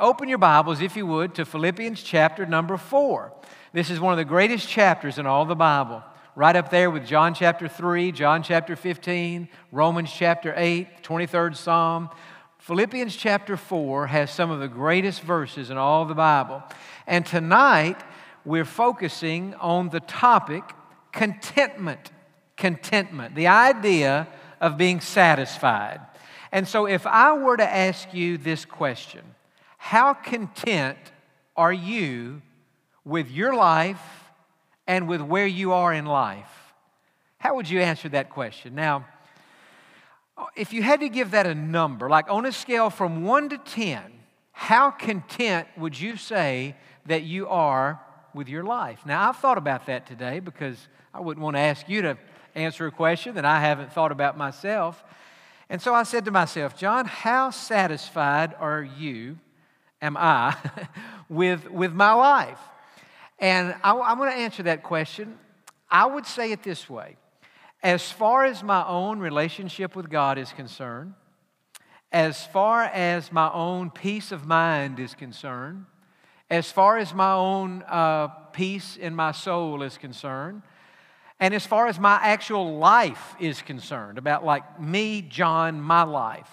Open your Bibles, if you would, to Philippians chapter number four. This is one of the greatest chapters in all the Bible. Right up there with John chapter 3, John chapter 15, Romans chapter 8, 23rd Psalm. Philippians chapter 4 has some of the greatest verses in all the Bible. And tonight, we're focusing on the topic contentment. Contentment, the idea of being satisfied. And so, if I were to ask you this question, how content are you with your life and with where you are in life? How would you answer that question? Now, if you had to give that a number, like on a scale from 1 to 10, how content would you say that you are with your life? Now, I've thought about that today because I wouldn't want to ask you to answer a question that I haven't thought about myself. And so I said to myself, John, how satisfied are you am I with, with my life? And I, I'm going to answer that question. I would say it this way as far as my own relationship with God is concerned, as far as my own peace of mind is concerned, as far as my own uh, peace in my soul is concerned, and as far as my actual life is concerned, about like me, John, my life,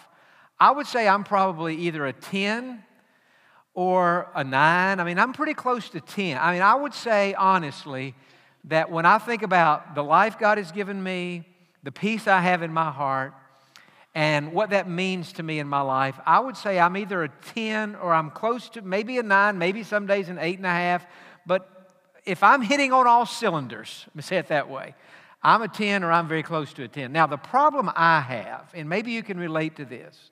I would say I'm probably either a 10 or a nine. I mean, I'm pretty close to 10. I mean, I would say honestly that when I think about the life God has given me, the peace I have in my heart, and what that means to me in my life, I would say I'm either a 10 or I'm close to maybe a nine, maybe some days an eight and a half. But if I'm hitting on all cylinders, let me say it that way, I'm a 10 or I'm very close to a 10. Now, the problem I have, and maybe you can relate to this,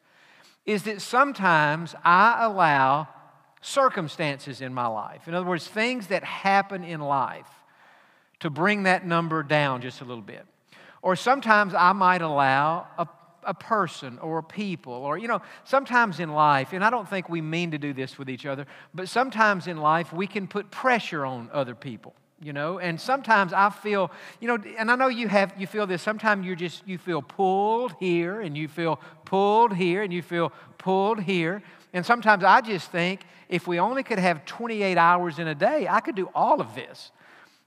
is that sometimes I allow circumstances in my life. In other words, things that happen in life to bring that number down just a little bit. Or sometimes I might allow a, a person or a people, or, you know, sometimes in life, and I don't think we mean to do this with each other, but sometimes in life we can put pressure on other people you know and sometimes i feel you know and i know you have you feel this sometimes you just you feel pulled here and you feel pulled here and you feel pulled here and sometimes i just think if we only could have 28 hours in a day, I could do all of this.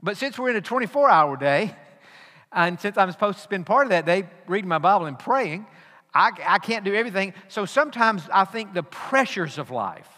But since we're in a 24 hour day, and since I'm supposed to spend part of that day reading my Bible and praying, I, I can't do everything. So sometimes I think the pressures of life,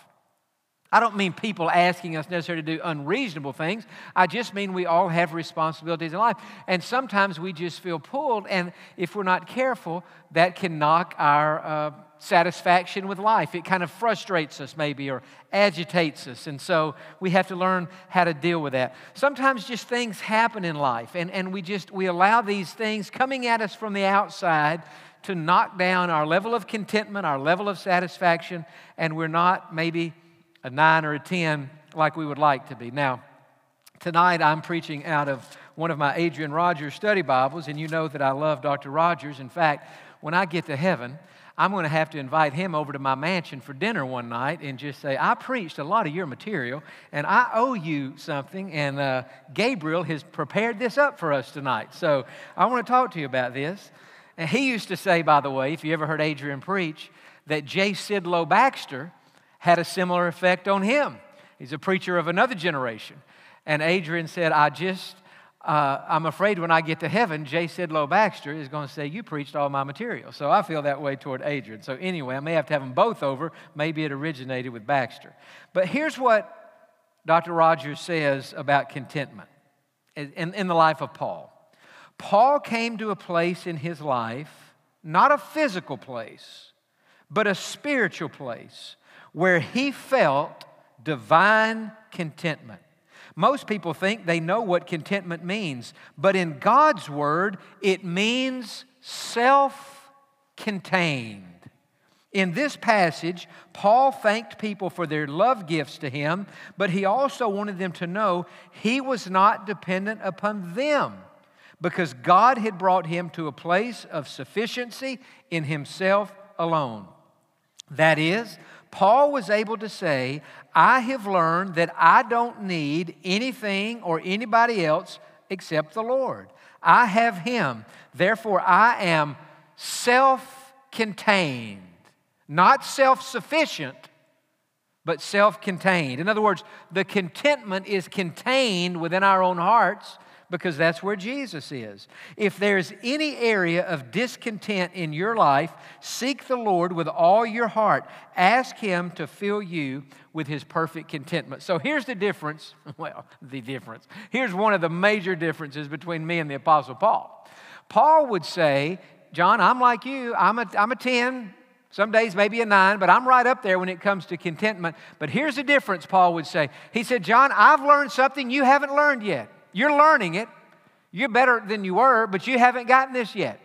I don't mean people asking us necessarily to do unreasonable things. I just mean we all have responsibilities in life. And sometimes we just feel pulled, and if we're not careful, that can knock our uh, satisfaction with life. It kind of frustrates us, maybe, or agitates us. And so we have to learn how to deal with that. Sometimes just things happen in life, and, and we just we allow these things coming at us from the outside to knock down our level of contentment, our level of satisfaction, and we're not maybe a nine or a 10 like we would like to be. Now, tonight I'm preaching out of one of my Adrian Rogers study Bibles, and you know that I love Dr. Rogers. In fact, when I get to heaven, I'm going to have to invite him over to my mansion for dinner one night and just say, I preached a lot of your material and I owe you something. And uh, Gabriel has prepared this up for us tonight. So I want to talk to you about this. And he used to say, by the way, if you ever heard Adrian preach, that J. Sidlow Baxter had a similar effect on him. He's a preacher of another generation. And Adrian said, I just uh, I'm afraid when I get to heaven, J. Sidlow Baxter is going to say, You preached all my material. So I feel that way toward Adrian. So anyway, I may have to have them both over. Maybe it originated with Baxter. But here's what Dr. Rogers says about contentment in, in the life of Paul. Paul came to a place in his life, not a physical place, but a spiritual place, where he felt divine contentment. Most people think they know what contentment means, but in God's word, it means self contained. In this passage, Paul thanked people for their love gifts to him, but he also wanted them to know he was not dependent upon them because God had brought him to a place of sufficiency in himself alone. That is, Paul was able to say, I have learned that I don't need anything or anybody else except the Lord. I have Him. Therefore, I am self contained, not self sufficient, but self contained. In other words, the contentment is contained within our own hearts because that's where Jesus is. If there's any area of discontent in your life, seek the Lord with all your heart. Ask Him to fill you with His perfect contentment. So here's the difference. Well, the difference. Here's one of the major differences between me and the Apostle Paul. Paul would say, John, I'm like you. I'm a, I'm a 10. Some days maybe a nine, but I'm right up there when it comes to contentment. But here's the difference, Paul would say. He said, John, I've learned something you haven't learned yet. You're learning it. You're better than you were, but you haven't gotten this yet.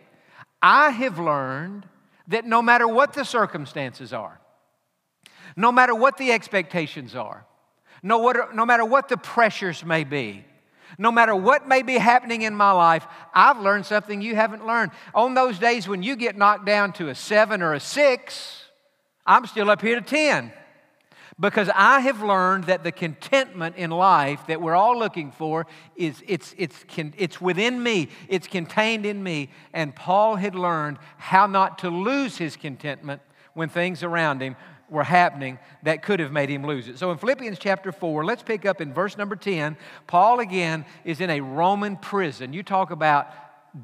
I have learned that no matter what the circumstances are, no matter what the expectations are, no, what, no matter what the pressures may be, no matter what may be happening in my life, I've learned something you haven't learned. On those days when you get knocked down to a seven or a six, I'm still up here to 10. Because I have learned that the contentment in life that we're all looking for is it's, it's, it's within me, it's contained in me. And Paul had learned how not to lose his contentment when things around him were happening that could have made him lose it. So in Philippians chapter 4, let's pick up in verse number 10. Paul again is in a Roman prison. You talk about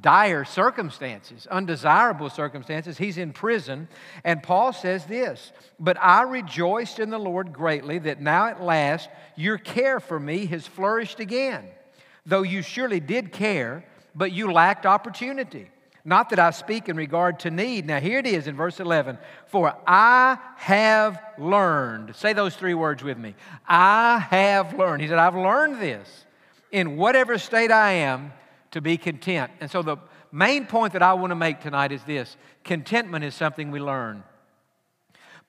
dire circumstances, undesirable circumstances. He's in prison. And Paul says this But I rejoiced in the Lord greatly that now at last your care for me has flourished again. Though you surely did care, but you lacked opportunity. Not that I speak in regard to need. Now, here it is in verse 11. For I have learned. Say those three words with me. I have learned. He said, I've learned this. In whatever state I am, to be content. And so, the main point that I want to make tonight is this contentment is something we learn.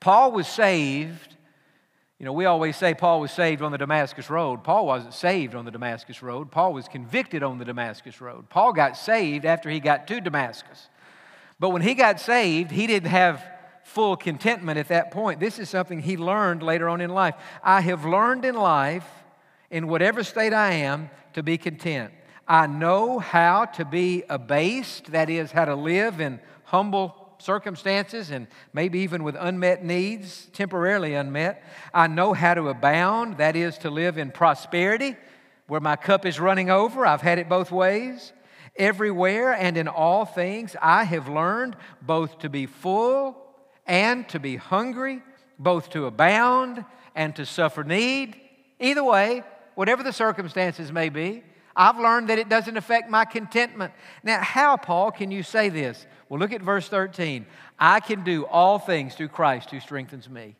Paul was saved. You know, we always say Paul was saved on the Damascus Road. Paul wasn't saved on the Damascus Road. Paul was convicted on the Damascus Road. Paul got saved after he got to Damascus. But when he got saved, he didn't have full contentment at that point. This is something he learned later on in life. I have learned in life, in whatever state I am, to be content. I know how to be abased, that is, how to live in humble circumstances and maybe even with unmet needs, temporarily unmet. I know how to abound, that is, to live in prosperity, where my cup is running over. I've had it both ways. Everywhere and in all things, I have learned both to be full and to be hungry, both to abound and to suffer need. Either way, whatever the circumstances may be, I've learned that it doesn't affect my contentment. Now, how, Paul, can you say this? Well, look at verse 13. I can do all things through Christ who strengthens me.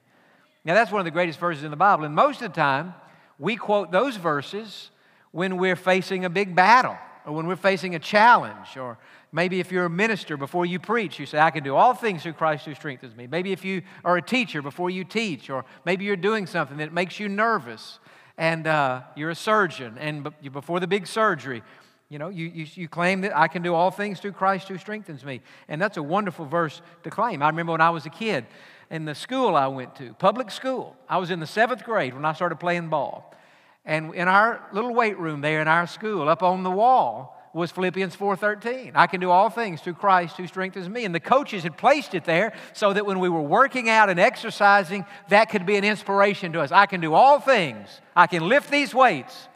Now, that's one of the greatest verses in the Bible. And most of the time, we quote those verses when we're facing a big battle or when we're facing a challenge or maybe if you're a minister before you preach you say i can do all things through christ who strengthens me maybe if you are a teacher before you teach or maybe you're doing something that makes you nervous and uh, you're a surgeon, and before the big surgery, you know, you, you, you, claim that I can do all things through Christ who strengthens me. And that's a wonderful verse to claim. I remember when I was a kid in the school I went to, public school, I was in the seventh grade when I started playing ball. And in our little weight room there in our school, up on the wall, was Philippians 4:13. I can do all things through Christ who strengthens me. And the coaches had placed it there so that when we were working out and exercising, that could be an inspiration to us. I can do all things. I can lift these weights.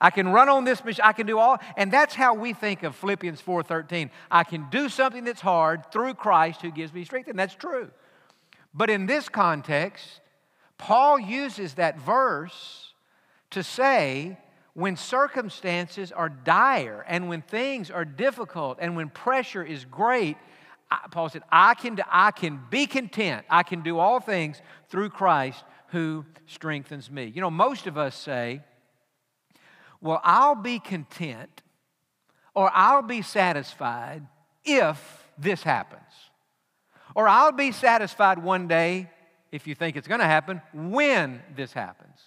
I can run on this machine. I can do all. And that's how we think of Philippians 4:13. I can do something that's hard through Christ who gives me strength. And that's true. But in this context, Paul uses that verse to say when circumstances are dire and when things are difficult and when pressure is great, Paul said, I can, I can be content. I can do all things through Christ who strengthens me. You know, most of us say, well, I'll be content or I'll be satisfied if this happens. Or I'll be satisfied one day, if you think it's going to happen, when this happens.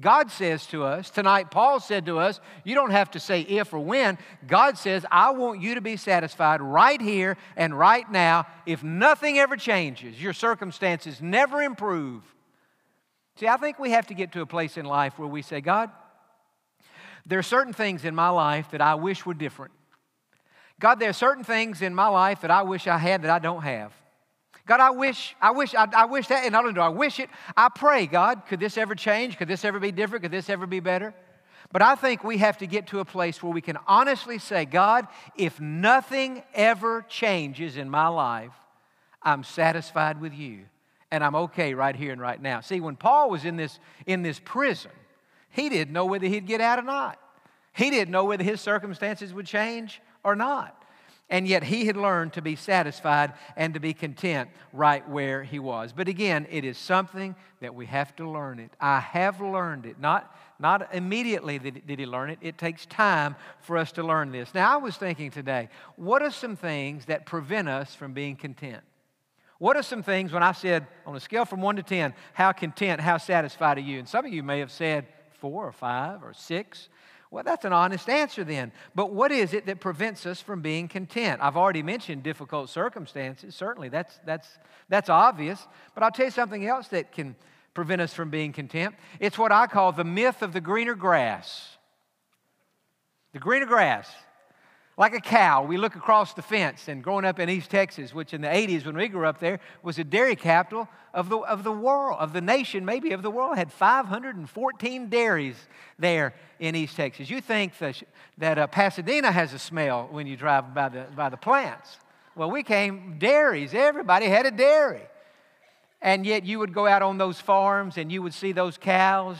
God says to us, tonight, Paul said to us, you don't have to say if or when. God says, I want you to be satisfied right here and right now. If nothing ever changes, your circumstances never improve. See, I think we have to get to a place in life where we say, God, there are certain things in my life that I wish were different. God, there are certain things in my life that I wish I had that I don't have. God, I wish, I wish, I, I wish that, and not only do I wish it, I pray, God, could this ever change? Could this ever be different? Could this ever be better? But I think we have to get to a place where we can honestly say, God, if nothing ever changes in my life, I'm satisfied with you and I'm okay right here and right now. See, when Paul was in this, in this prison, he didn't know whether he'd get out or not. He didn't know whether his circumstances would change or not. And yet he had learned to be satisfied and to be content right where he was. But again, it is something that we have to learn it. I have learned it. Not, not immediately did he learn it, it takes time for us to learn this. Now, I was thinking today, what are some things that prevent us from being content? What are some things when I said on a scale from one to 10, how content, how satisfied are you? And some of you may have said four or five or six. Well, that's an honest answer then. But what is it that prevents us from being content? I've already mentioned difficult circumstances. Certainly, that's, that's, that's obvious. But I'll tell you something else that can prevent us from being content. It's what I call the myth of the greener grass. The greener grass. Like a cow, we look across the fence, and growing up in East Texas, which in the 80s when we grew up there was a dairy capital of the, of the world, of the nation, maybe of the world, had 514 dairies there in East Texas. You think that, that uh, Pasadena has a smell when you drive by the, by the plants. Well, we came dairies, everybody had a dairy. And yet you would go out on those farms and you would see those cows,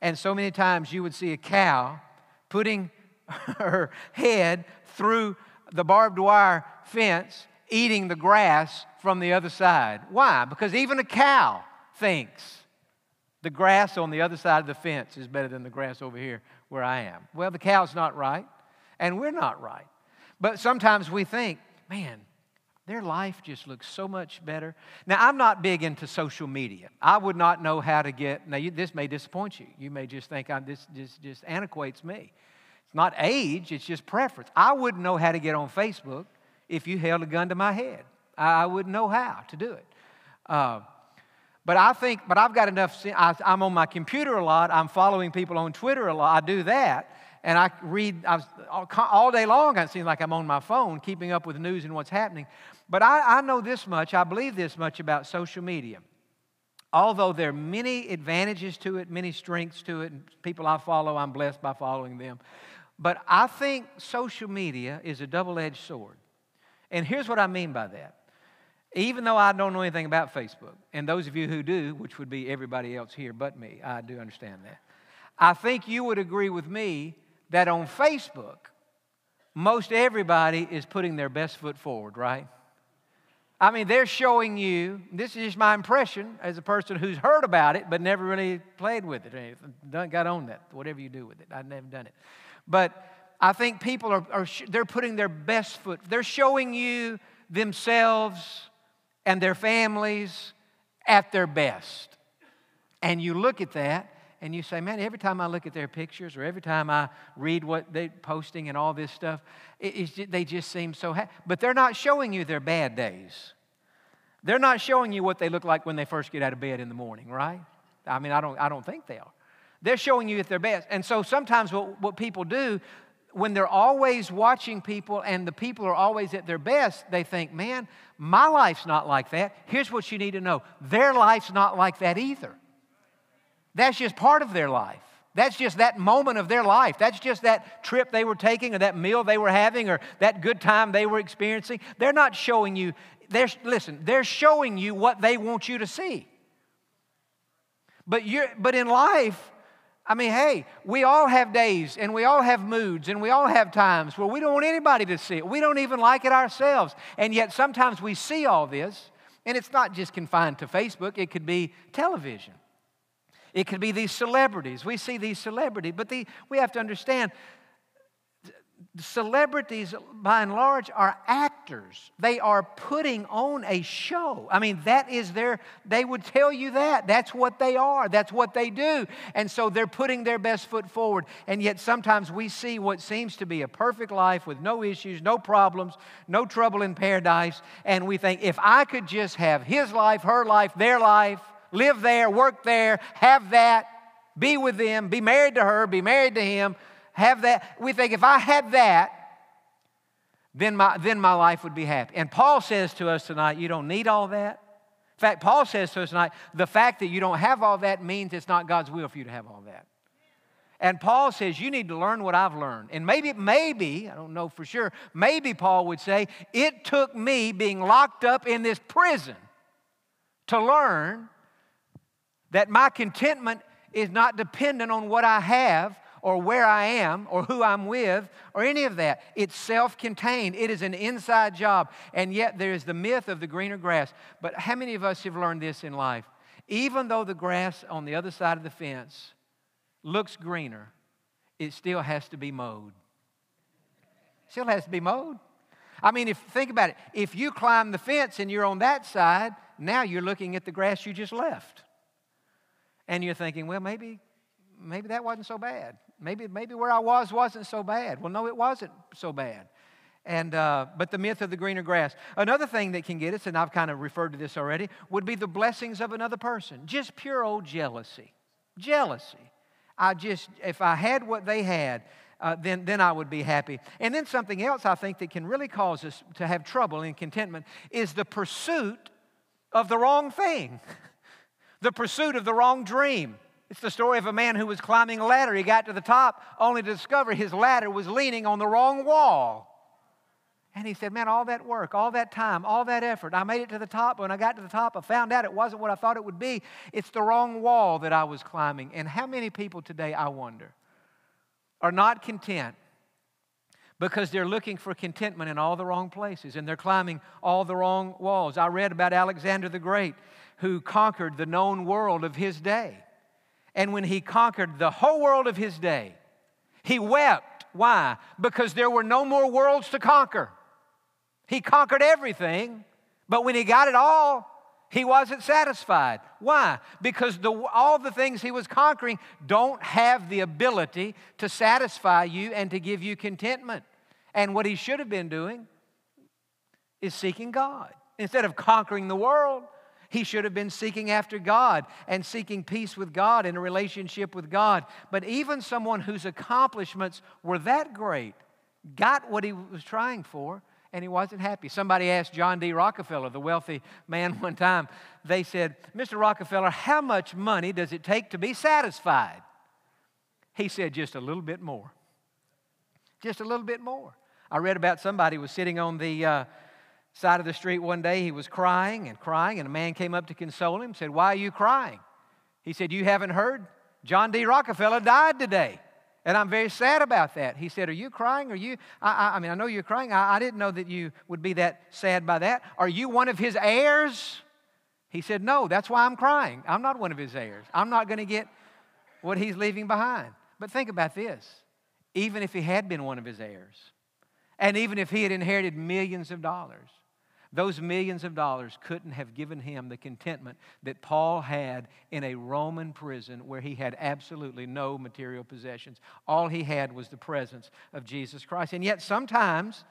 and so many times you would see a cow putting her head through the barbed wire fence, eating the grass from the other side. Why? Because even a cow thinks the grass on the other side of the fence is better than the grass over here where I am. Well, the cow's not right, and we're not right. But sometimes we think, man, their life just looks so much better. Now, I'm not big into social media. I would not know how to get, now, you, this may disappoint you. You may just think I'm, this just, just antiquates me not age, it's just preference. I wouldn't know how to get on Facebook if you held a gun to my head. I wouldn't know how to do it. Uh, but I think, but I've got enough, I, am on my computer a lot. I'm following people on Twitter a lot. I do that. And I read I was, all day long, it seems like I'm on my phone, keeping up with news and what's happening. But I, I know this much, I believe this much about social media. Although there are many advantages to it, many strengths to it, and people I follow, I'm blessed by following them. But I think social media is a double edged sword. And here's what I mean by that. Even though I don't know anything about Facebook, and those of you who do, which would be everybody else here but me, I do understand that. I think you would agree with me that on Facebook, most everybody is putting their best foot forward, right? I mean, they're showing you, this is just my impression as a person who's heard about it but never really played with it or got on that, whatever you do with it. I've never done it. But I think people are, are they're putting their best foot. They're showing you themselves and their families at their best. And you look at that and you say, man, every time I look at their pictures or every time I read what they're posting and all this stuff, they just seem so happy. But they're not showing you their bad days. They're not showing you what they look like when they first get out of bed in the morning, right? I mean, I don't, I don't think they are. They're showing you at their best. And so sometimes what, what people do, when they're always watching people and the people are always at their best, they think, man, my life's not like that. Here's what you need to know their life's not like that either. That's just part of their life. That's just that moment of their life. That's just that trip they were taking or that meal they were having or that good time they were experiencing. They're not showing you, they're, listen, they're showing you what they want you to see. But, you're, but in life, I mean, hey, we all have days and we all have moods and we all have times where we don't want anybody to see it. We don't even like it ourselves. And yet sometimes we see all this, and it's not just confined to Facebook, it could be television. It could be these celebrities. We see these celebrities, but the, we have to understand celebrities, by and large, are actors. They are putting on a show. I mean, that is their, they would tell you that. That's what they are. That's what they do. And so they're putting their best foot forward. And yet sometimes we see what seems to be a perfect life with no issues, no problems, no trouble in paradise. And we think, if I could just have his life, her life, their life, live there, work there, have that, be with them, be married to her, be married to him, have that. We think if I had that, then my, then my life would be happy. And Paul says to us tonight, you don't need all that. In fact, Paul says to us tonight the fact that you don't have all that means it's not God's will for you to have all that. And Paul says, You need to learn what I've learned. And maybe, maybe, I don't know for sure, maybe Paul would say, It took me being locked up in this prison to learn that my contentment is not dependent on what I have or where I am or who I'm with or any of that. It's self contained, it is an inside job. And yet there is the myth of the greener grass. But how many of us have learned this in life? Even though the grass on the other side of the fence looks greener, it still has to be mowed. Still has to be mowed. I mean, if think about it, if you climb the fence and you're on that side, now you're looking at the grass you just left. And you're thinking, well, maybe, maybe that wasn't so bad. Maybe, maybe where I was wasn't so bad. Well, no, it wasn't so bad. And, uh, but the myth of the greener grass. Another thing that can get us, and I've kind of referred to this already, would be the blessings of another person. Just pure old jealousy. Jealousy. I just, if I had what they had, uh, then, then I would be happy. And then something else I think that can really cause us to have trouble in contentment is the pursuit of the wrong thing, the pursuit of the wrong dream. It's the story of a man who was climbing a ladder. He got to the top only to discover his ladder was leaning on the wrong wall. And he said, Man, all that work, all that time, all that effort, I made it to the top. When I got to the top, I found out it wasn't what I thought it would be. It's the wrong wall that I was climbing. And how many people today, I wonder, are not content because they're looking for contentment in all the wrong places and they're climbing all the wrong walls? I read about Alexander the Great who conquered the known world of his day. And when he conquered the whole world of his day, he wept. Why? Because there were no more worlds to conquer. He conquered everything, but when he got it all, he wasn't satisfied. Why? Because the, all the things he was conquering don't have the ability to satisfy you and to give you contentment. And what he should have been doing is seeking God. Instead of conquering the world, he should have been seeking after God and seeking peace with God and a relationship with God. But even someone whose accomplishments were that great got what he was trying for and he wasn't happy. Somebody asked John D. Rockefeller, the wealthy man, one time, they said, Mr. Rockefeller, how much money does it take to be satisfied? He said, just a little bit more. Just a little bit more. I read about somebody was sitting on the uh, side of the street one day. He was crying and crying, and a man came up to console him, said, Why are you crying? He said, You haven't heard? John D. Rockefeller died today. And I'm very sad about that. He said, Are you crying? Are you, I, I, I mean, I know you're crying. I, I didn't know that you would be that sad by that. Are you one of his heirs? He said, No, that's why I'm crying. I'm not one of his heirs. I'm not going to get what he's leaving behind. But think about this even if he had been one of his heirs, and even if he had inherited millions of dollars, those millions of dollars couldn't have given him the contentment that Paul had in a Roman prison where he had absolutely no material possessions. All he had was the presence of Jesus Christ. And yet, sometimes,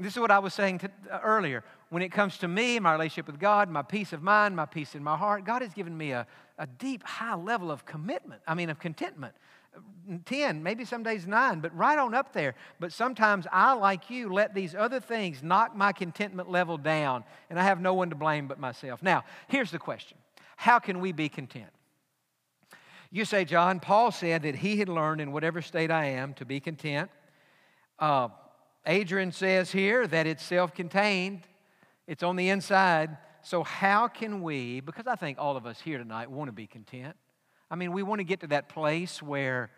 this is what I was saying to, uh, earlier. When it comes to me, my relationship with God, my peace of mind, my peace in my heart, God has given me a, a deep, high level of commitment, I mean, of contentment. 10, maybe some days 9, but right on up there. But sometimes I, like you, let these other things knock my contentment level down, and I have no one to blame but myself. Now, here's the question How can we be content? You say, John, Paul said that he had learned in whatever state I am to be content. Uh, Adrian says here that it's self contained, it's on the inside. So, how can we, because I think all of us here tonight want to be content, I mean, we want to get to that place where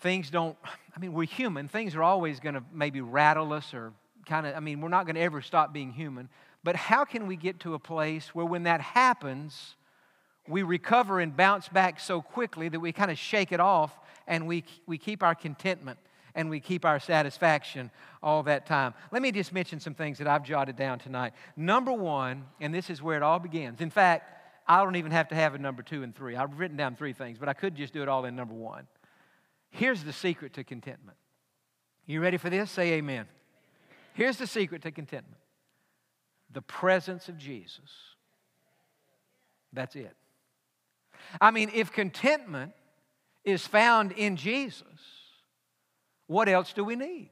things don't, I mean, we're human. Things are always going to maybe rattle us or kind of, I mean, we're not going to ever stop being human. But how can we get to a place where when that happens, we recover and bounce back so quickly that we kind of shake it off and we, we keep our contentment and we keep our satisfaction all that time. Let me just mention some things that I've jotted down tonight. Number one, and this is where it all begins. In fact, I don't even have to have a number two and three. I've written down three things, but I could just do it all in number one. Here's the secret to contentment. You ready for this? Say amen. Here's the secret to contentment the presence of Jesus. That's it. I mean, if contentment is found in Jesus, what else do we need?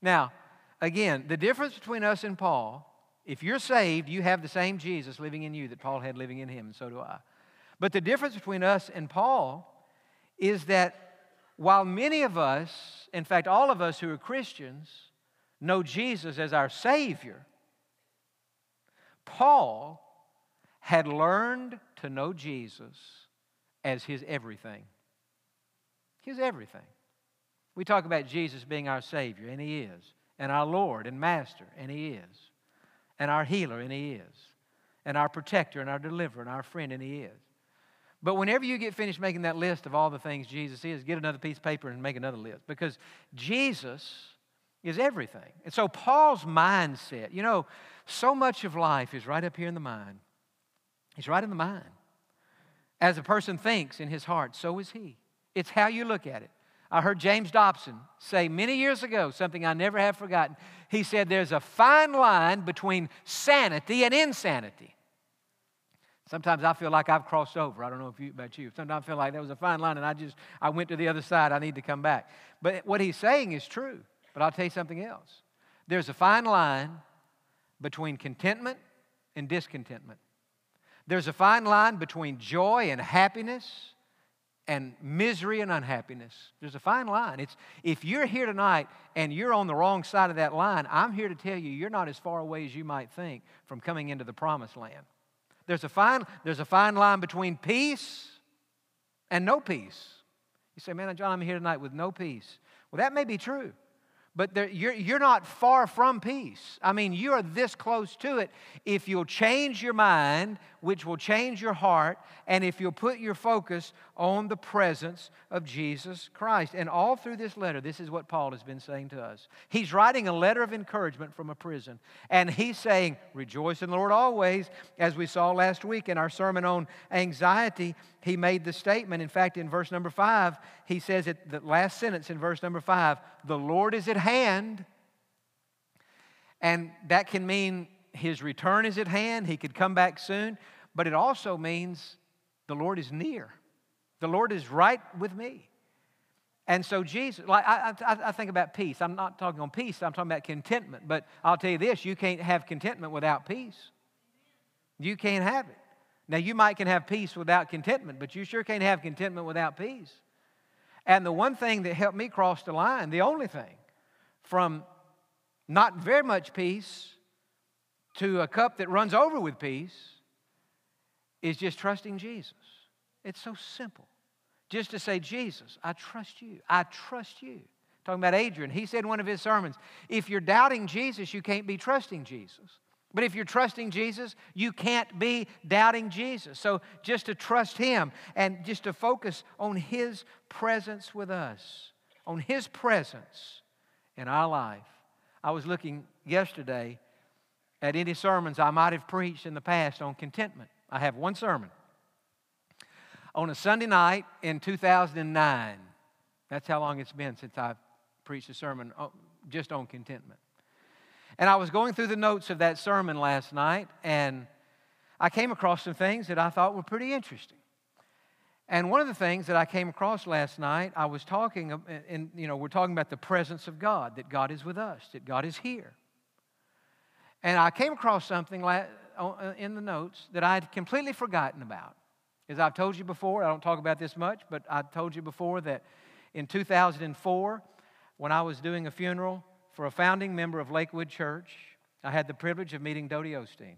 Now, again, the difference between us and Paul If you're saved, you have the same Jesus living in you that Paul had living in him, and so do I. But the difference between us and Paul is that while many of us, in fact, all of us who are Christians, know Jesus as our Savior, Paul had learned to know Jesus as his everything. His everything. We talk about Jesus being our Savior, and He is, and our Lord and Master, and He is, and our healer, and He is, and our protector, and our deliverer, and our friend, and He is. But whenever you get finished making that list of all the things Jesus is, get another piece of paper and make another list because Jesus is everything. And so, Paul's mindset, you know, so much of life is right up here in the mind. It's right in the mind. As a person thinks in his heart, so is he. It's how you look at it. I heard James Dobson say many years ago something I never have forgotten. He said, There's a fine line between sanity and insanity. Sometimes I feel like I've crossed over. I don't know if you, about you. Sometimes I feel like there was a fine line and I just I went to the other side. I need to come back. But what he's saying is true. But I'll tell you something else. There's a fine line between contentment and discontentment. There's a fine line between joy and happiness and misery and unhappiness. There's a fine line. It's if you're here tonight and you're on the wrong side of that line, I'm here to tell you you're not as far away as you might think from coming into the promised land. There's a fine, there's a fine line between peace and no peace. You say, man, John, I'm here tonight with no peace. Well, that may be true. But there, you're, you're not far from peace. I mean, you are this close to it if you'll change your mind, which will change your heart, and if you'll put your focus on the presence of Jesus Christ. And all through this letter, this is what Paul has been saying to us. He's writing a letter of encouragement from a prison, and he's saying, Rejoice in the Lord always. As we saw last week in our sermon on anxiety, he made the statement. In fact, in verse number five, he says it, the last sentence in verse number five, the Lord is at hand. And that can mean his return is at hand. He could come back soon. But it also means the Lord is near. The Lord is right with me. And so Jesus, like I, I, I, think about peace. I'm not talking on peace, I'm talking about contentment. But I'll tell you this you can't have contentment without peace. You can't have it. Now, you might can have peace without contentment, but you sure can't have contentment without peace. And the one thing that helped me cross the line, the only thing, from not very much peace to a cup that runs over with peace, is just trusting Jesus. It's so simple. Just to say, Jesus, I trust you. I trust you. Talking about Adrian, he said in one of his sermons, if you're doubting Jesus, you can't be trusting Jesus. But if you're trusting Jesus, you can't be doubting Jesus. So just to trust Him and just to focus on His presence with us, on His presence in our life. I was looking yesterday at any sermons I might have preached in the past on contentment. I have one sermon on a Sunday night in 2009. That's how long it's been since I've preached a sermon uh, just on contentment. And I was going through the notes of that sermon last night, and I came across some things that I thought were pretty interesting. And one of the things that I came across last night, I was talking, uh, and you know, we're talking about the presence of God, that God is with us, that God is here. And I came across something uh, in the notes that I had completely forgotten about. As I've told you before, I don't talk about this much, but I told you before that in 2004, when I was doing a funeral for a founding member of Lakewood Church, I had the privilege of meeting Dodie Osteen.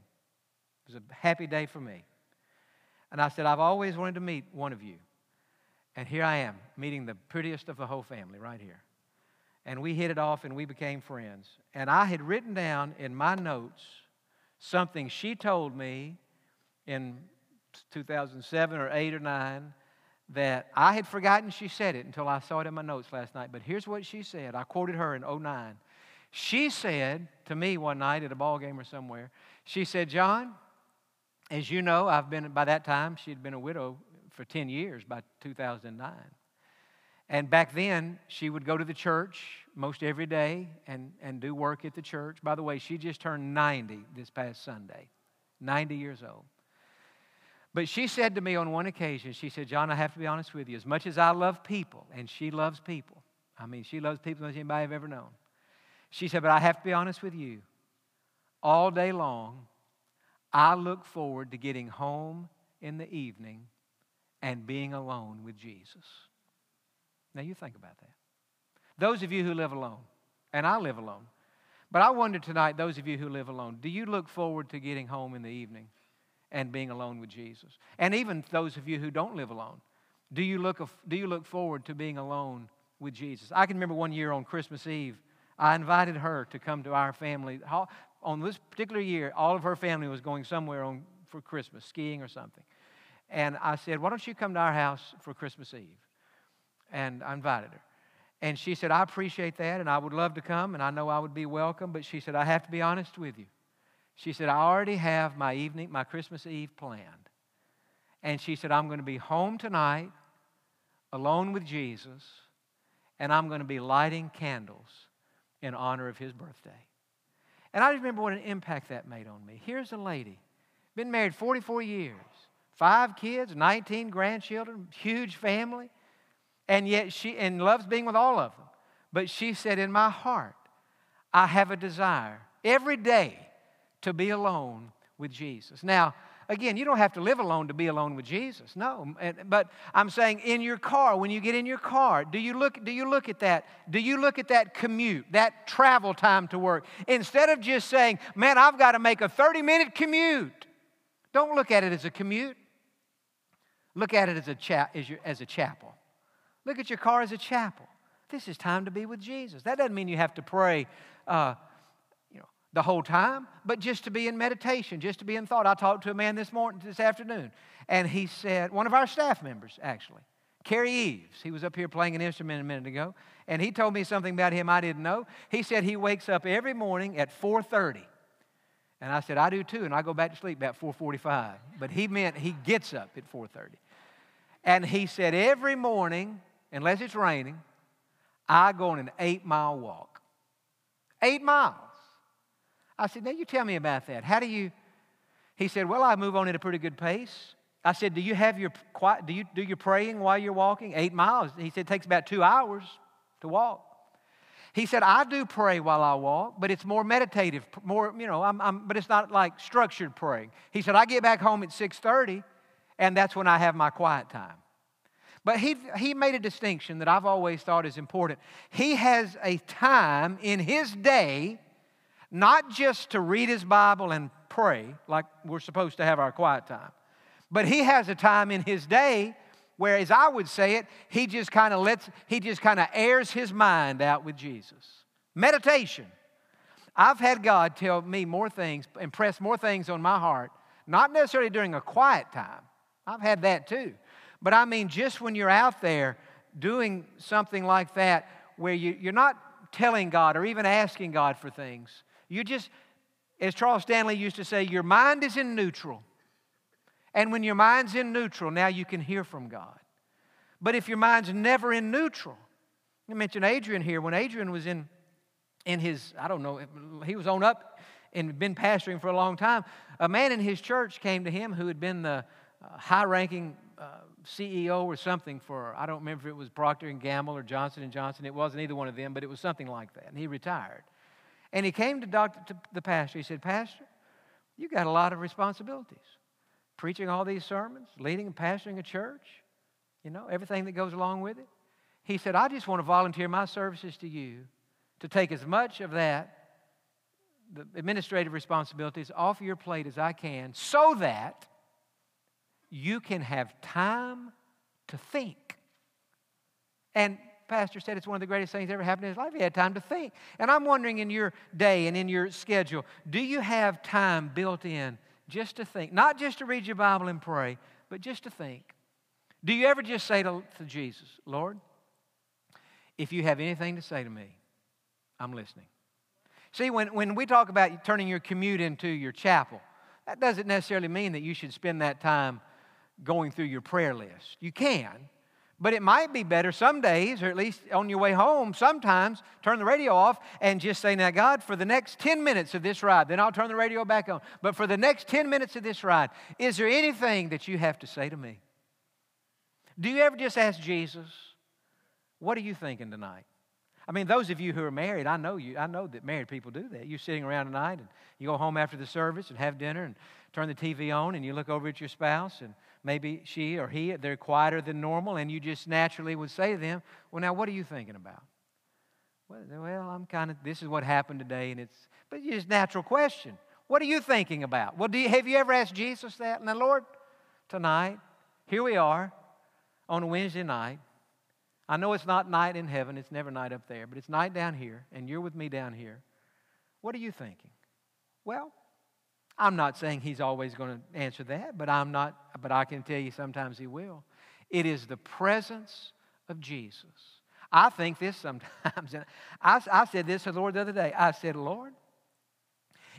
It was a happy day for me. And I said, I've always wanted to meet one of you. And here I am, meeting the prettiest of the whole family right here. And we hit it off and we became friends. And I had written down in my notes something she told me in 2007 or 8 or 9 that I had forgotten she said it until I saw it in my notes last night. But here's what she said. I quoted her in 09. She said to me one night at a ball game or somewhere, she said, John, as you know, I've been, by that time, she had been a widow for 10 years by 2009. And back then, she would go to the church most every day and, and do work at the church. By the way, she just turned 90 this past Sunday, 90 years old. But she said to me on one occasion, she said, John, I have to be honest with you. As much as I love people, and she loves people, I mean, she loves people as anybody I've ever known. She said, but I have to be honest with you. all day long, I look forward to getting home in the evening and being alone with Jesus. Now, you think about that. Those of you who live alone, and I live alone, but I wonder tonight, those of you who live alone, do you look forward to getting home in the evening and being alone with Jesus? And even those of you who don't live alone, do you look, do you look forward to being alone with Jesus? I can remember one year on Christmas Eve, I invited her to come to our family. On this particular year, all of her family was going somewhere on, for Christmas, skiing or something. And I said, Why don't you come to our house for Christmas Eve? And I invited her. And she said, I appreciate that, and I would love to come, and I know I would be welcome, but she said, I have to be honest with you. She said, I already have my evening, my Christmas Eve planned. And she said, I'm going to be home tonight, alone with Jesus, and I'm going to be lighting candles in honor of his birthday. And I remember what an impact that made on me. Here's a lady, been married 44 years, five kids, 19 grandchildren, huge family, and yet she and loves being with all of them. But she said, In my heart, I have a desire every day to be alone with Jesus. Now, again, you don't have to live alone to be alone with Jesus. No, but I'm saying in your car, when you get in your car, do you look do you look at that? Do you look at that commute, that travel time to work instead of just saying, "Man, I've got to make a 30-minute commute." Don't look at it as a commute. Look at it as a, cha- as, your, as a chapel. Look at your car as a chapel. This is time to be with Jesus. That doesn't mean you have to pray uh, the whole time, but just to be in meditation, just to be in thought. I talked to a man this morning, this afternoon, and he said, one of our staff members, actually, Kerry Eves, he was up here playing an instrument a minute ago, and he told me something about him I didn't know. He said he wakes up every morning at 4.30. And I said, I do too, and I go back to sleep about 4.45. But he meant he gets up at 4.30. And he said, every morning, unless it's raining, I go on an eight mile walk. Eight miles. I said, now you tell me about that. How do you? He said, well, I move on at a pretty good pace. I said, do you have your quiet, do you do your praying while you're walking? Eight miles. He said, it takes about two hours to walk. He said, I do pray while I walk, but it's more meditative, more, you know, I'm, I'm, but it's not like structured praying. He said, I get back home at 6.30, and that's when I have my quiet time. But he, he made a distinction that I've always thought is important. He has a time in his day, not just to read his Bible and pray, like we're supposed to have our quiet time, but he has a time in his day where, as I would say it, he just kind of lets, he just kind of airs his mind out with Jesus. Meditation. I've had God tell me more things, impress more things on my heart, not necessarily during a quiet time. I've had that too. But I mean, just when you're out there doing something like that, where you, you're not telling God or even asking God for things, you just, as Charles Stanley used to say, your mind is in neutral. And when your mind's in neutral, now you can hear from God. But if your mind's never in neutral, I mentioned Adrian here. When Adrian was in, in his, I don't know, he was on up and been pastoring for a long time, a man in his church came to him who had been the uh, high ranking uh, CEO or something for I don't remember if it was Procter and Gamble or Johnson and Johnson. It wasn't either one of them, but it was something like that. And he retired. And he came to Doctor to the pastor. He said, "Pastor, you got a lot of responsibilities. Preaching all these sermons, leading and pastoring a church, you know, everything that goes along with it." He said, "I just want to volunteer my services to you to take as much of that the administrative responsibilities off your plate as I can so that you can have time to think. And Pastor said it's one of the greatest things ever happened in his life. He had time to think. And I'm wondering in your day and in your schedule, do you have time built in just to think? Not just to read your Bible and pray, but just to think. Do you ever just say to, to Jesus, Lord, if you have anything to say to me, I'm listening. See, when, when we talk about turning your commute into your chapel, that doesn't necessarily mean that you should spend that time going through your prayer list. You can, but it might be better some days, or at least on your way home, sometimes turn the radio off and just say, Now, God, for the next 10 minutes of this ride, then I'll turn the radio back on. But for the next 10 minutes of this ride, is there anything that you have to say to me? Do you ever just ask Jesus, What are you thinking tonight? I mean, those of you who are married, I know you. I know that married people do that. You're sitting around tonight, and you go home after the service and have dinner and turn the TV on, and you look over at your spouse, and maybe she or he they're quieter than normal, and you just naturally would say to them, "Well, now what are you thinking about?" Well, I'm kind of. This is what happened today, and it's. But it's just natural question. What are you thinking about? Well, do you, have you ever asked Jesus that? Now, Lord, tonight, here we are on a Wednesday night. I know it's not night in heaven, it's never night up there, but it's night down here, and you're with me down here. What are you thinking? Well, I'm not saying he's always going to answer that, but I'm not, but I can tell you sometimes he will. It is the presence of Jesus. I think this sometimes. I, I said this to the Lord the other day. I said, Lord,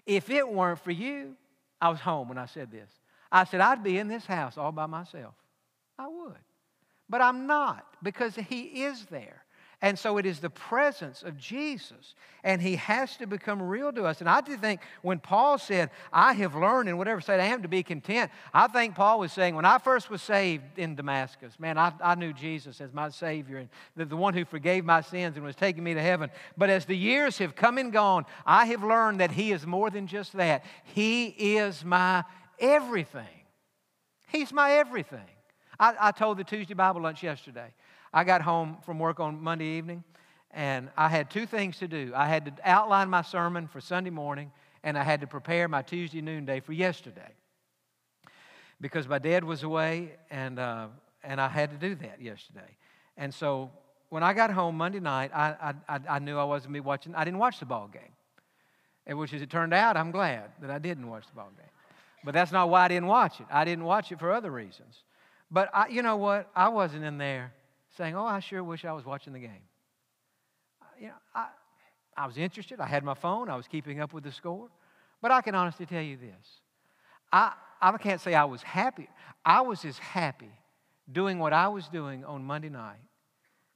if it weren't for you, I was home when I said this. I said, I'd be in this house all by myself. I would. But I'm not because He is there. And so it is the presence of Jesus, and He has to become real to us. And I do think when Paul said, I have learned in whatever state I am to be content, I think Paul was saying, when I first was saved in Damascus, man, I, I knew Jesus as my Savior and the, the one who forgave my sins and was taking me to heaven. But as the years have come and gone, I have learned that He is more than just that. He is my everything. He's my everything. I, I told the Tuesday Bible lunch yesterday. I got home from work on Monday evening, and I had two things to do. I had to outline my sermon for Sunday morning, and I had to prepare my Tuesday noonday for yesterday. Because my dad was away, and, uh, and I had to do that yesterday. And so when I got home Monday night, I, I, I knew I wasn't be watching, I didn't watch the ball game. And which, as it turned out, I'm glad that I didn't watch the ball game. But that's not why I didn't watch it. I didn't watch it for other reasons. But I, you know what? I wasn't in there saying, Oh, I sure wish I was watching the game. Uh, you know, I, I was interested. I had my phone. I was keeping up with the score. But I can honestly tell you this I, I can't say I was happy. I was as happy doing what I was doing on Monday night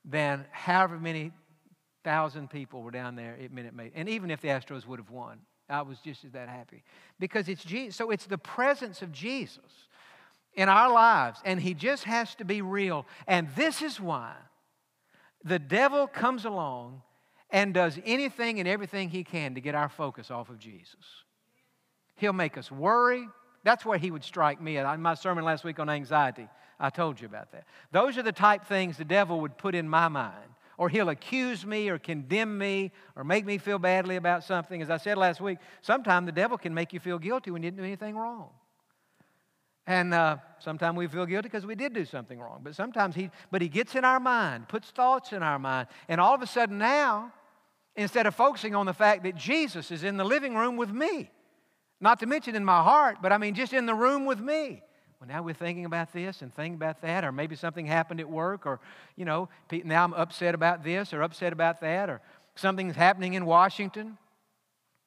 than however many thousand people were down there at Minute Maid. And even if the Astros would have won, I was just as that happy. Because it's Jesus. So it's the presence of Jesus in our lives, and he just has to be real. And this is why the devil comes along and does anything and everything he can to get our focus off of Jesus. He'll make us worry. That's where he would strike me. In my sermon last week on anxiety, I told you about that. Those are the type things the devil would put in my mind. Or he'll accuse me or condemn me or make me feel badly about something. As I said last week, sometimes the devil can make you feel guilty when you didn't do anything wrong. And uh, sometimes we feel guilty because we did do something wrong. But sometimes he, but he gets in our mind, puts thoughts in our mind. And all of a sudden now, instead of focusing on the fact that Jesus is in the living room with me, not to mention in my heart, but I mean just in the room with me. Well, now we're thinking about this and thinking about that, or maybe something happened at work, or, you know, now I'm upset about this or upset about that, or something's happening in Washington.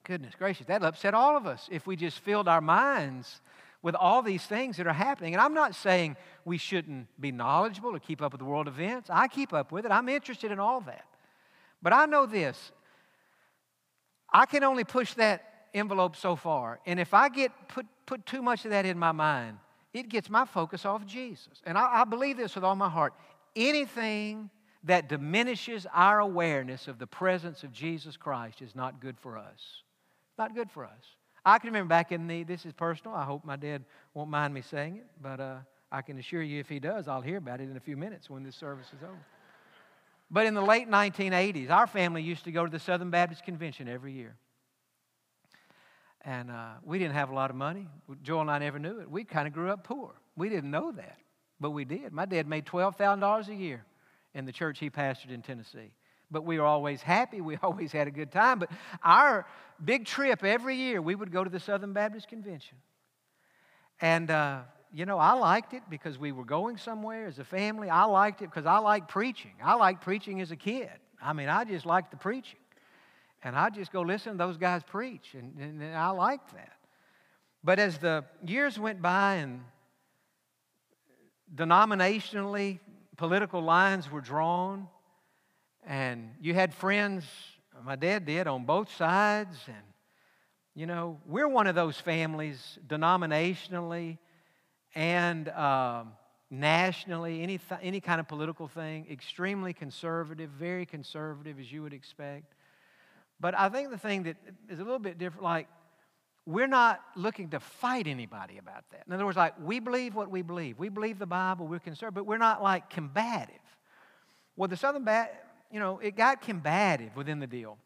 Goodness gracious, that'll upset all of us if we just filled our minds with all these things that are happening. And I'm not saying we shouldn't be knowledgeable or keep up with the world events. I keep up with it, I'm interested in all that. But I know this I can only push that envelope so far. And if I get put, put too much of that in my mind, it gets my focus off Jesus. And I, I believe this with all my heart. Anything that diminishes our awareness of the presence of Jesus Christ is not good for us. Not good for us. I can remember back in the, this is personal. I hope my dad won't mind me saying it, but uh, I can assure you if he does, I'll hear about it in a few minutes when this service is over. But in the late 1980s, our family used to go to the Southern Baptist Convention every year. And uh, we didn't have a lot of money. Joel and I never knew it. We kind of grew up poor. We didn't know that, but we did. My dad made $12,000 a year in the church he pastored in Tennessee but we were always happy. We always had a good time. But our big trip every year, we would go to the Southern Baptist Convention. And, uh, you know, I liked it because we were going somewhere as a family. I liked it because I liked preaching. I liked preaching as a kid. I mean, I just liked the preaching. And I just go listen to those guys preach, and, and I liked that. But as the years went by and denominationally political lines were drawn, and you had friends, my dad did, on both sides. And, you know, we're one of those families denominationally and um, nationally, any, th- any kind of political thing, extremely conservative, very conservative, as you would expect. But I think the thing that is a little bit different, like, we're not looking to fight anybody about that. In other words, like, we believe what we believe. We believe the Bible, we're conservative, but we're not like combative. Well, the Southern Baptist, you know, it got combative within the deal.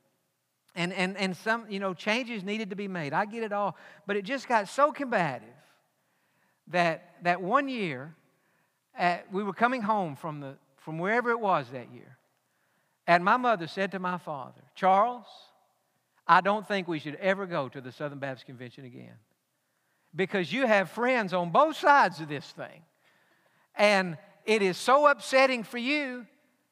And, and, and some, you know, changes needed to be made. I get it all. But it just got so combative that, that one year, at, we were coming home from, the, from wherever it was that year. And my mother said to my father, Charles, I don't think we should ever go to the Southern Baptist Convention again because you have friends on both sides of this thing. And it is so upsetting for you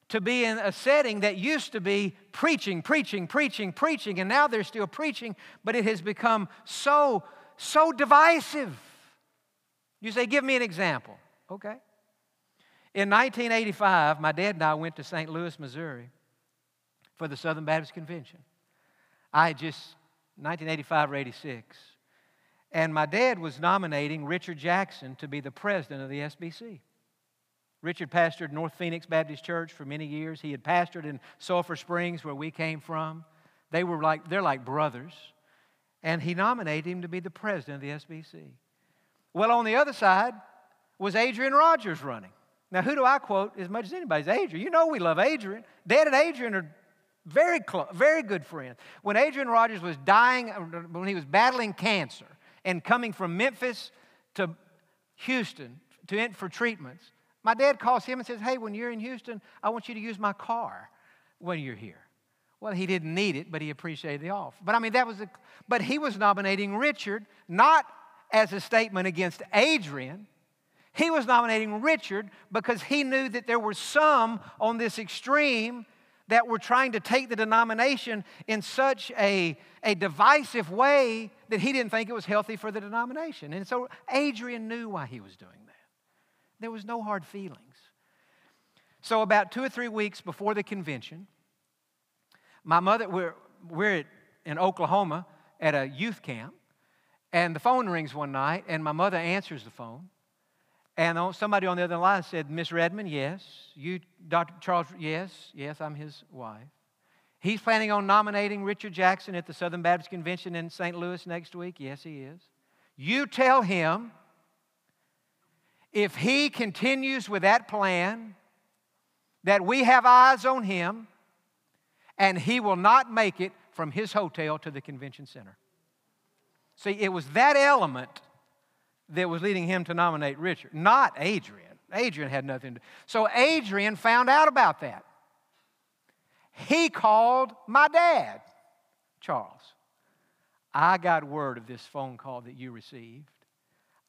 to be in a setting that used to be preaching, preaching, preaching, preaching, and now they're still preaching, but it has become so, so divisive. You say, Give me an example. Okay. In 1985, my dad and I went to St. Louis, Missouri for the Southern Baptist Convention. I just, 1985 or 86. And my dad was nominating Richard Jackson to be the president of the SBC. Richard pastored North Phoenix Baptist Church for many years. He had pastored in Sulphur Springs, where we came from. They were like, they're like brothers. And he nominated him to be the president of the SBC. Well, on the other side was Adrian Rogers running. Now, who do I quote as much as anybody's Adrian? You know we love Adrian. Dad and Adrian are very close, very good friends. When Adrian Rogers was dying, uh, when he was battling cancer and coming from Memphis to Houston to, for treatments, my dad calls him and says, Hey, when you're in Houston, I want you to use my car when you're here. Well, he didn't need it, but he appreciated the offer. But I mean, that was a, but he was nominating Richard not as a statement against Adrian, he was nominating Richard because he knew that there were some on this extreme that were trying to take the denomination in such a, a divisive way that he didn't think it was healthy for the denomination. And so Adrian knew why he was doing. There was no hard feelings. So, about two or three weeks before the convention, my mother, we're, we're at, in Oklahoma at a youth camp, and the phone rings one night, and my mother answers the phone. And somebody on the other line said, Miss Redmond, yes. You, Dr. Charles, yes, yes, I'm his wife. He's planning on nominating Richard Jackson at the Southern Baptist Convention in St. Louis next week. Yes, he is. You tell him if he continues with that plan, that we have eyes on him and he will not make it from his hotel to the convention center. See, it was that element that was leading him to nominate Richard, not Adrian. Adrian had nothing to do. So Adrian found out about that. He called my dad, Charles. I got word of this phone call that you received.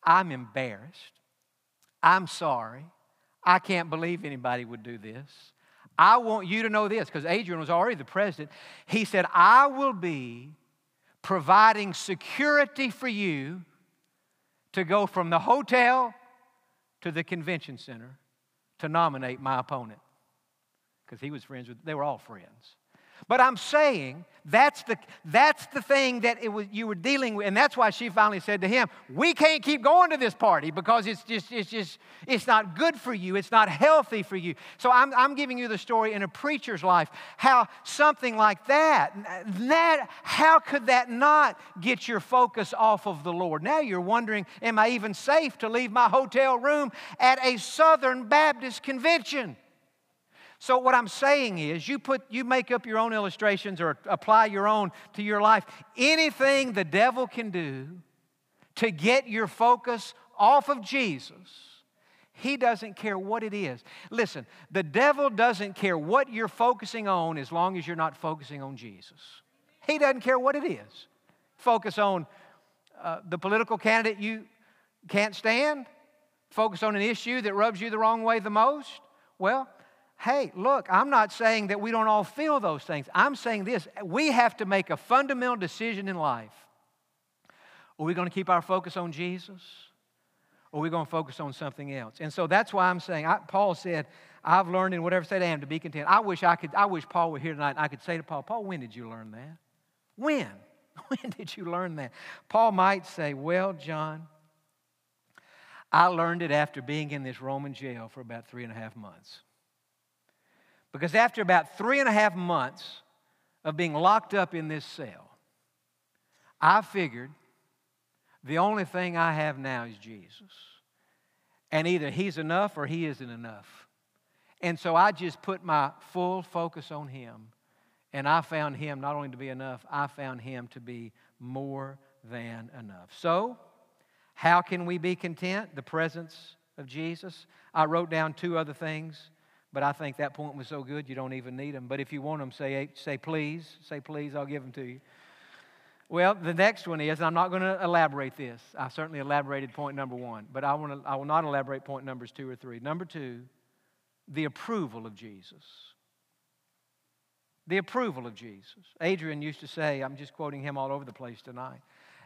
I'm embarrassed. I'm sorry. I can't believe anybody would do this. I want you to know this because Adrian was already the president. He said, I will be providing security for you to go from the hotel to the convention center to nominate my opponent because he was friends with, they were all friends. But I'm saying that's the, that's the thing that it was, you were dealing with. And that's why she finally said to him, We can't keep going to this party because it's just, it's just, it's not good for you. It's not healthy for you. So I'm, I'm giving you the story in a preacher's life how something like that, that, how could that not get your focus off of the Lord? Now you're wondering, Am I even safe to leave my hotel room at a Southern Baptist convention? So what I'm saying is you put you make up your own illustrations or apply your own to your life. Anything the devil can do to get your focus off of Jesus, he doesn't care what it is. Listen, the devil doesn't care what you're focusing on as long as you're not focusing on Jesus. He doesn't care what it is. Focus on uh, the political candidate you can't stand, focus on an issue that rubs you the wrong way the most. Well, hey, look, I'm not saying that we don't all feel those things. I'm saying this we have to make a fundamental decision in life. Are we going to keep our focus on Jesus? Or are we going to focus on something else? And so that's why I'm saying, I, Paul said, I've learned in whatever state I am to be content. I wish I could, I wish Paul were here tonight and I could say to Paul, Paul, when did you learn that? When? When did you learn that? Paul might say, Well, Jon, I learned it after being in this Roman jail for about three and a half months. Because after about three and a half months of being locked up in this cell, I figured the only thing I have now is Jesus. And either He's enough or He isn't enough. And so I just put my full focus on Him. And I found Him not only to be enough, I found Him to be more than enough. So, how can we be content? The presence of Jesus. I wrote down two other things, but I think that point was so good you don't even need them. But if you want them, say, say please. Say please, I'll give them to you. Well, the next one is, I'm not going to elaborate this. I certainly elaborated point number one, but I, want to, I will not elaborate point numbers two or three. Number two, the approval of Jesus. The approval of Jesus. Adrian used to say, I'm just quoting him all over the place tonight.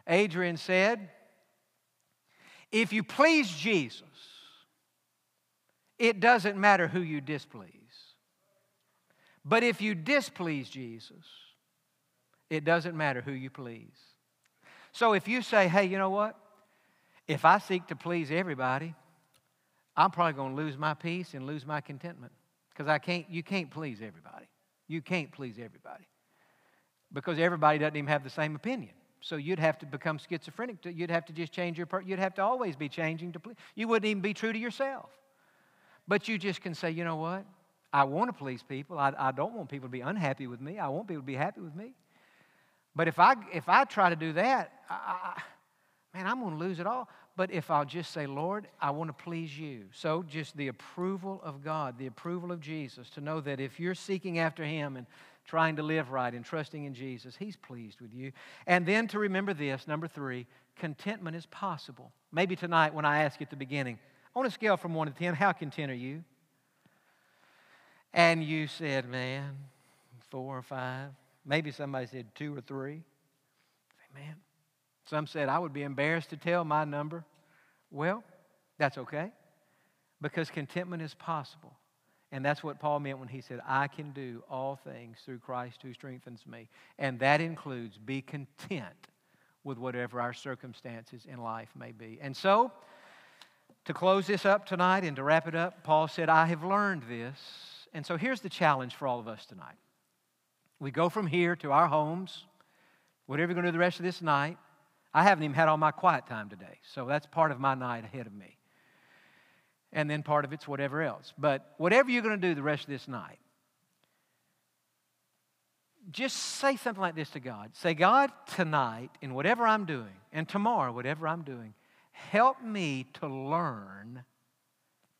Adrian said, If you please Jesus, it doesn't matter who you displease. But if you displease Jesus, it doesn't matter who you please. So if you say, hey, you know what? If I seek to please everybody, I'm probably going to lose my peace and lose my contentment because I can't, you can't please everybody. You can't please everybody because everybody doesn't even have the same opinion. So you'd have to become schizophrenic. You'd have to just change your, you'd have to always be changing to please. You wouldn't even be true to yourself. But you just can say, you know what? I want to please people. I, I don't want people to be unhappy with me. I want people to be happy with me. But if I, if I try to do that, I, I, man, I'm going to lose it all. But if I'll just say, Lord, I want to please you. So just the approval of God, the approval of Jesus, to know that if you're seeking after Him and trying to live right and trusting in Jesus, He's pleased with you. And then to remember this, number three, contentment is possible. Maybe tonight when I ask you at the beginning, on a scale from one to ten, how content are you? And you said, man, four or five. Maybe somebody said two or three. Say, man. Some said, I would be embarrassed to tell my number. Well, that's okay because contentment is possible. And that's what Paul meant when he said, I can do all things through Christ who strengthens me. And that includes be content with whatever our circumstances in life may be. And so, to close this up tonight and to wrap it up, Paul said, I have learned this. And so here's the challenge for all of us tonight. We go from here to our homes, whatever you're going to do the rest of this night. I haven't even had all my quiet time today, so that's part of my night ahead of me. And then part of it's whatever else. But whatever you're going to do the rest of this night, just say something like this to God. Say, God, tonight, in whatever I'm doing, and tomorrow, whatever I'm doing, help me to learn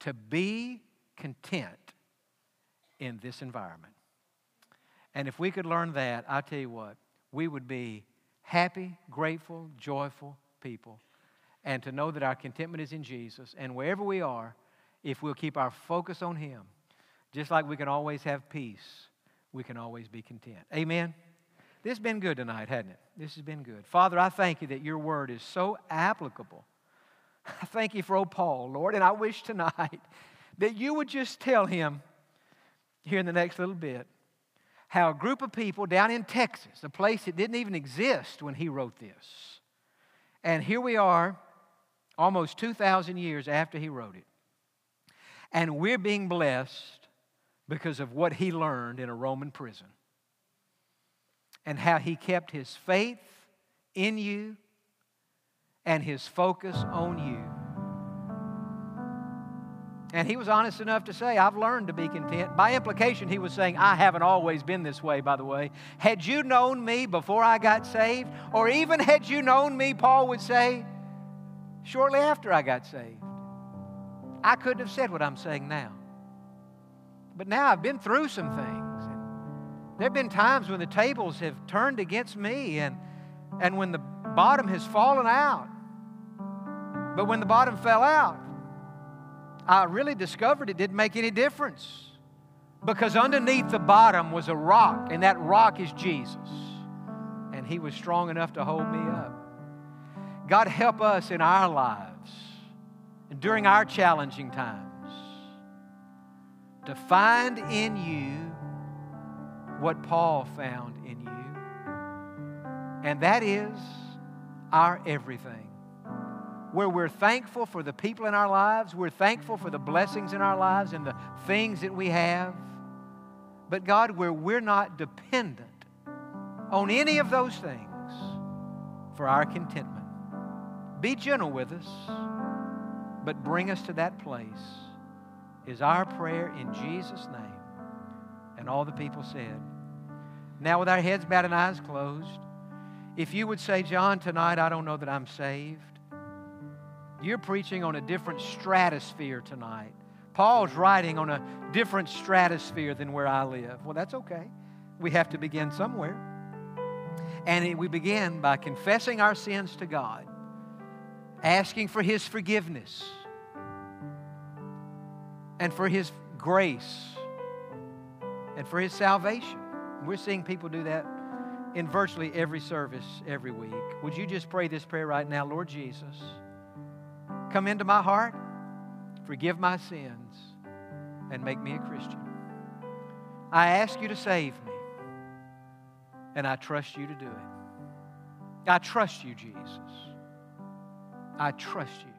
to be content in this environment. And if we could learn that, I tell you what, we would be happy, grateful, joyful people. And to know that our contentment is in Jesus. And wherever we are, if we'll keep our focus on Him, just like we can always have peace, we can always be content. Amen. This has been good tonight, hasn't it? This has been good. Father, I thank you that your word is so applicable. I thank you for old Paul, Lord, and I wish tonight that you would just tell him here in the next little bit how a group of people down in Texas, a place that didn't even exist when he wrote this, and here we are almost 2,000 years after he wrote it, and we're being blessed because of what he learned in a Roman prison and how he kept his faith in you and his focus on you. And he was honest enough to say, I've learned to be content. By implication, he was saying, I haven't always been this way, by the way. Had you known me before I got saved, or even had you known me, Paul would say, shortly after I got saved, I couldn't have said what I'm saying now. But now I've been through some things. There have been times when the tables have turned against me and, and when the bottom has fallen out. But when the bottom fell out, I really discovered it didn't make any difference because underneath the bottom was a rock, and that rock is Jesus. And He was strong enough to hold me up. God, help us in our lives and during our challenging times to find in you what Paul found in you, and that is our everything. where we're thankful for the people in our lives, we're thankful for the blessings in our lives and the things that we have. But God, where we're not dependent on any of those things for our contentment. Be gentle with us, but bring us to that place, is our prayer in Jesus' name. And all the people said, Now, with our heads bowed and eyes closed, if you would say, Jon, tonight I don't know that I'm saved, you're preaching on a different stratosphere tonight. Paul's writing on a different stratosphere than where I live. Well, that's okay. We have to begin somewhere. And we begin by confessing our sins to God, asking for His forgiveness and for His grace and for His salvation. We're seeing people do that in virtually every service every week. Would you just pray this prayer right now? Lord Jesus, come into my heart, forgive my sins, and make me a Christian. I ask you to save me, and I trust you to do it. I trust you, Jesus. I trust you.